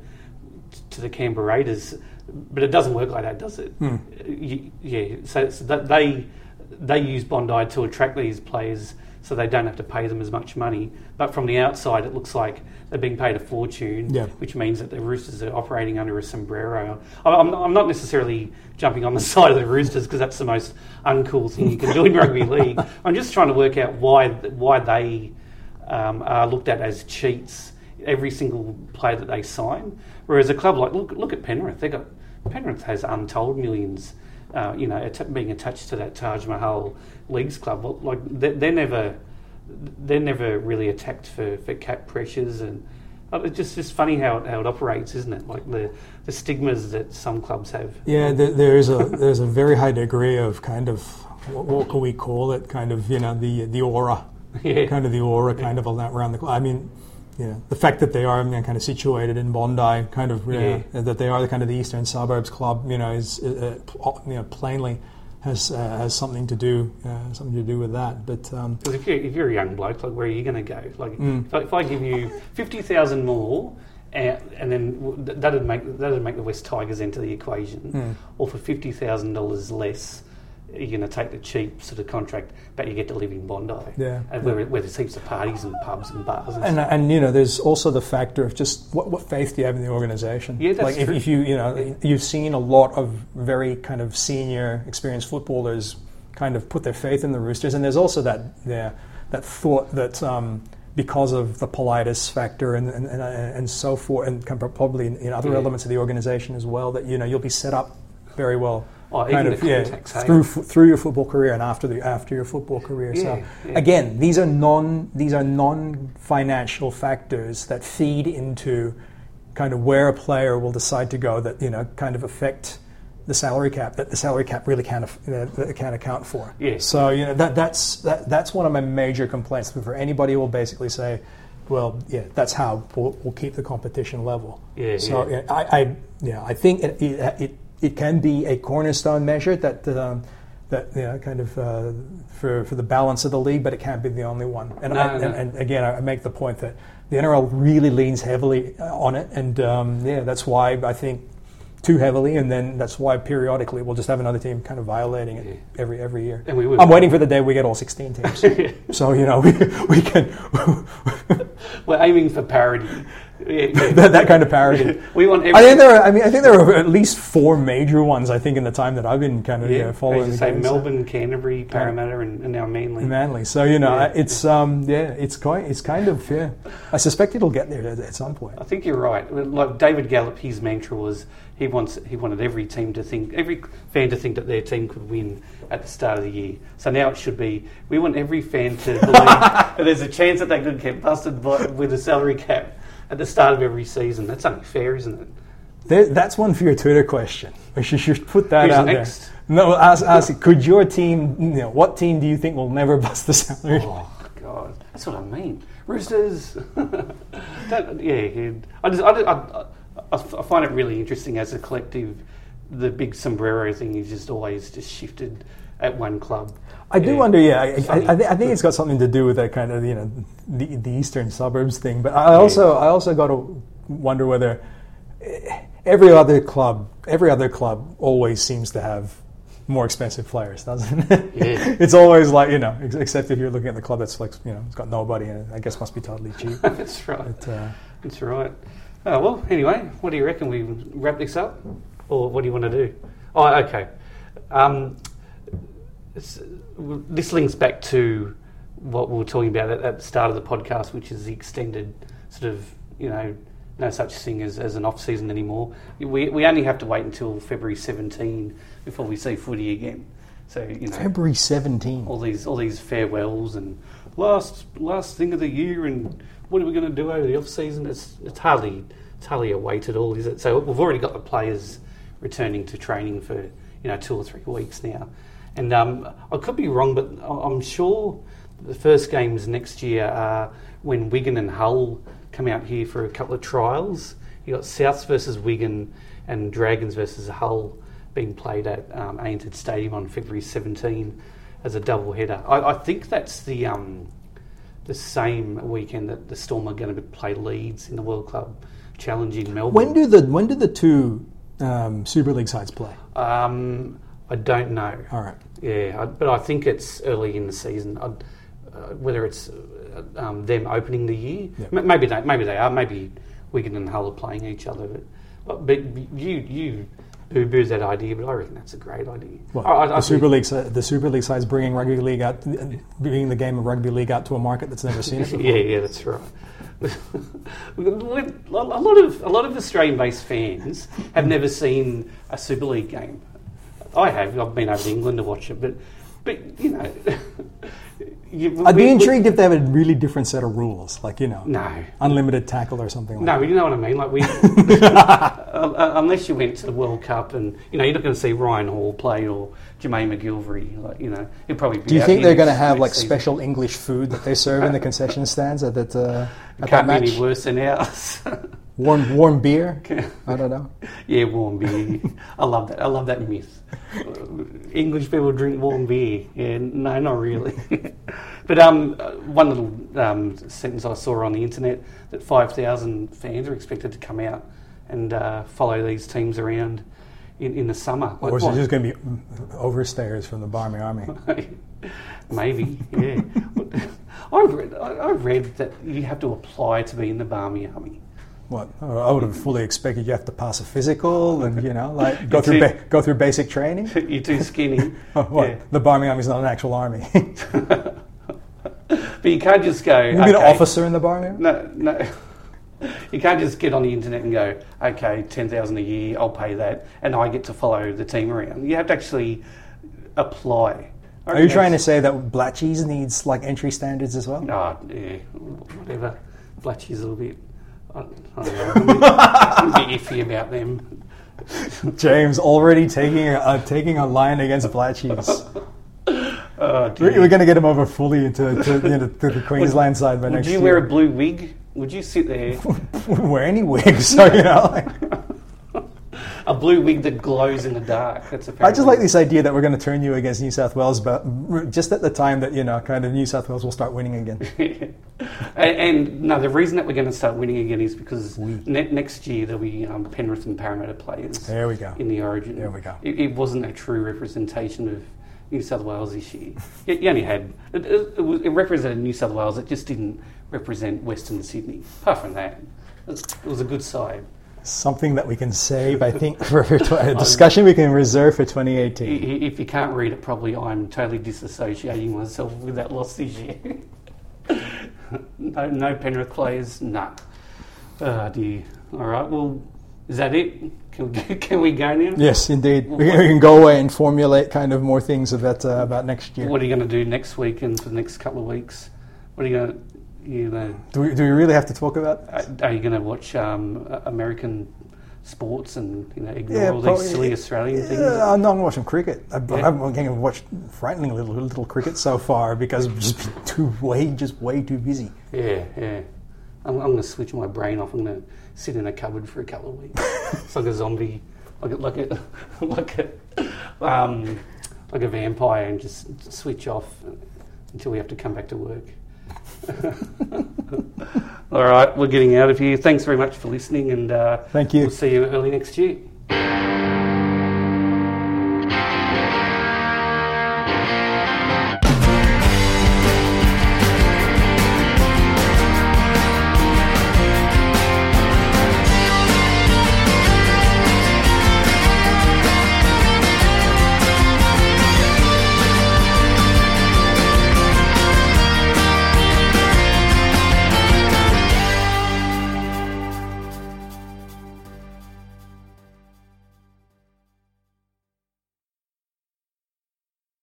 to the Canberra Raiders. But it doesn't work like that, does it? Hmm. You, yeah. So, so they they use Bondi to attract these players, so they don't have to pay them as much money. But from the outside, it looks like they're being paid a fortune, Yeah. which means that the Roosters are operating under a sombrero. I- I'm, I'm not necessarily jumping on the side of the Roosters because that's the most uncool thing you can do in rugby league. I'm just trying to work out why why they um, are looked at as cheats. Every single player that they sign, whereas a club like look look at Penrith, they got Penrith has untold millions, uh, you know, being attached to that Taj Mahal leagues club. Well, like they're, they're never they're never really attacked for, for cap pressures and it's just just funny how it, how it operates, isn't it? Like the the stigmas that some clubs have. Yeah, there, there is a there's a very high degree of kind of what, what can we call it? Kind of you know the the aura, Yeah. kind of the aura, kind of around the club. I mean, know, the fact that they are you know, kind of situated in Bondi, kind of know, that they are the kind of the eastern suburbs club, you know, is uh, uh, you know plainly has uh, has something to do uh, something to do with that. But um, Because if you're, if you're a young bloke, like where are you going to go? Like Mm. if, I, if I give you fifty thousand more, and, and then that'd make that'd make the West Tigers enter the equation, Mm. or for fifty thousand dollars less, you're going to take the cheap sort of contract, but you get to live in Bondi, Yeah. and where, where there's heaps of parties and pubs and bars. And, And, stuff. and you know, there's also the factor of just what, what faith do you have in the organization? Yeah, that's like if, true. if you you know you've seen a lot of very kind of senior, experienced footballers kind of put their faith in the Roosters, and there's also that yeah, that thought that um, because of the politis factor and and, and, and so forth, and probably in, in other Yeah. elements of the organization as well, that you know you'll be set up very well. Oh, kind of yeah, hey? through f- through your football career and after the after your football career. so Yeah, yeah. again, these are non these are non financial factors that feed into kind of where a player will decide to go that you know kind of affect the salary cap that the salary cap really can't uh, that can't account for. Yeah. So you know that that's that, that's one of my major complaints for anybody who will basically say, well, yeah, that's how we'll, we'll keep the competition level. Yeah, So yeah. yeah, I, I yeah I think it, it, it, it can be a cornerstone measure that um, that you know kind of uh, for for the balance of the league, but it can't be the only one. And, No, I, no. and, and again, I make the point that the NRL really leans heavily uh, on it, and um, yeah, that's why I think too heavily, and then that's why periodically we'll just have another team kind of violating it Yeah. every every year. And we. I'm waiting for the day we get all 16 teams, so you know we, we can We're aiming for parity. That, that kind of parity. we want. Every, I think there. Are, I mean, I think there are at least four major ones. I think in the time that I've been kind of yeah, following as you the say, game, so- Melbourne, Canterbury, Parramatta, and, and now Manly. Manly. So you know, Yeah. it's um, yeah, it's quite, it's kind of yeah. I suspect it'll get there at, at some point. I think you're right. Like David Gallop, his mantra was he wants he wanted every team to think, every fan to think that their team could win at the start of the year. So now it should be we want every fan to believe that there's a chance that they could get busted by, with a salary cap at the start of every season. That's only fair, isn't it? There, that's one for your Twitter question. We should, should put that Who's out next? there. No, ask, ask. Could your team? You know, what team do you think will never bust the salary? Oh God, that's what I mean. Roosters. yeah. I just I, I, I, I find it really interesting as a collective. The big sombrero thing is just always just shifted at one club. I do wonder. Yeah, I, I, I, thi- I think it's got something to do with that kind of you know the, the eastern suburbs thing. But I also I also got to wonder whether eh, every other club every other club always seems to have more expensive players, doesn't it? Yeah. it's always like you know, except if you're looking at the club that's like you know, it's got nobody and. I guess must be totally cheap. That's right. But, uh, That's right. Oh, well, anyway, what do you reckon? We wrap this up? Or what do you want to do? Oh, okay. Um, it's- this links back to what we were talking about at, at the start of the podcast, which is the extended sort of, you know, no such thing as, as an off season anymore. We, we only have to wait until February 17 before we see footy again. So, you know February 17. all these all these farewells and last last thing of the year and what are we going to do over the off season? It's it's hardly it's hardly a wait at all, is it? So we've already got the players returning to training for you know two or three weeks now, and um, I could be wrong, but I'm sure the first games next year are when Wigan and Hull come out here for a couple of trials. You got Souths versus Wigan and Dragons versus Hull being played at um, Ainsworth Stadium on February 17 as a double header. I, I think that's the um, the same weekend that the Storm are going to play Leeds in the World Club Challenge in Melbourne. When do the when do the two um, Super League sides play? um, I don't know. All right. Yeah, I, but I think it's early in the season. Uh, whether it's uh, um, them opening the year, Yeah. M- maybe they maybe they are. Maybe Wigan and Hull are playing each other. But, but, but you you boo boos that idea, but I reckon that's a great idea. Well, I, I, the Super League, the Super League side's bringing rugby league out, bringing the game of rugby league out to a market that's never seen it. before. yeah, yeah, that's right. A lot of a lot of Australian-based fans have never seen a Super League game. I have. I've been over to England to watch it, but but you know, you, I'd we- be we- intrigued if they have a really different set of rules, like you know, No, unlimited tackle or something like that. no, that. you know what I mean. Like we, unless you went to the World Cup, and you know, you're not going to see Ryan Hall play or Jermaine McGillvary. Like you know, he'll probably. Be Do you think they're going to have like season. special English food that they serve in the concession stands at that uh, at that Can't be match? any worse than ours. Warm warm beer? I don't know. Yeah, warm beer. I love that. I love that myth. English people drink warm beer. Yeah, no, not really. but um, uh, one little um, sentence I saw on the internet that 5,000 fans are expected to come out and uh, follow these teams around in, in the summer. Or is it just going to be overstayers from the Barmy Army? Maybe, yeah. I read, I read that you have to apply to be in the Barmy Army. What? I would have fully expected you have to pass a physical and you know, like go through ba- go through basic training. You're too skinny. Oh, what? Yeah. The Barmy Army is not an actual army. But you can't just go. you mean an officer in the Barmy Army? No, no. You can't just get on the internet and go, okay, ten thousand a year, I'll pay that, and I get to follow the team around. You have to actually apply. Are you trying to say that Blatchys needs like entry standards as well? No, yeah, whatever. Blatchy's a little bit. I, I don't know. I'm a bit, I'm a bit iffy about them. James already taking a, uh, taking a line against Blatchys. Oh, We're, we're going to get him over fully into to, you know, to the Queensland side by Would next you wear a blue wig? Would you sit there? Wear any wig, so you know. Like, A blue wig that glows in the dark. That's I just like this idea that we're going to turn you against New South Wales, but just at the time that you know, kind of New South Wales will start winning again. and, and no, the reason that we're going to start winning again is because ne- next year there'll be um, Penrith and Parramatta players There we go. in the Origin. There we go. It, it wasn't a true representation of New South Wales this year. You, only had it, it, it, represented New South Wales. It just didn't represent Western Sydney. Apart from that, it was, it was a good side. Something that we can save, I think, for, a discussion we can reserve for 2018. If you can't read it probably I'm totally disassociating myself with that loss this year. no, no Penrith players, nah. Oh dear. All right. Well, is that it? Can we, can we go now? Yes, indeed. We can, we can go away and formulate kind of more things about uh, about next year. What are you going to do next week and for the next couple of weeks? What are you going to you know? Do we, do we really have to talk about? Are you going to watch um, uh, American sports and you know ignore Yeah, all probably- these silly Australian things? Yeah, I'm not watching cricket. I, Yeah. I haven't I watched frightening little little cricket so far because I've just been too way just way too busy. Yeah, yeah. I'm, I'm going to switch my brain off. I'm going to sit in a cupboard for a couple of weeks. it's like a zombie, like a, like a, like a, um, like a vampire, and just switch off until we have to come back to work. All right, we're getting out of here. Thanks very much for listening, and uh, Thank you. we'll see you early next year.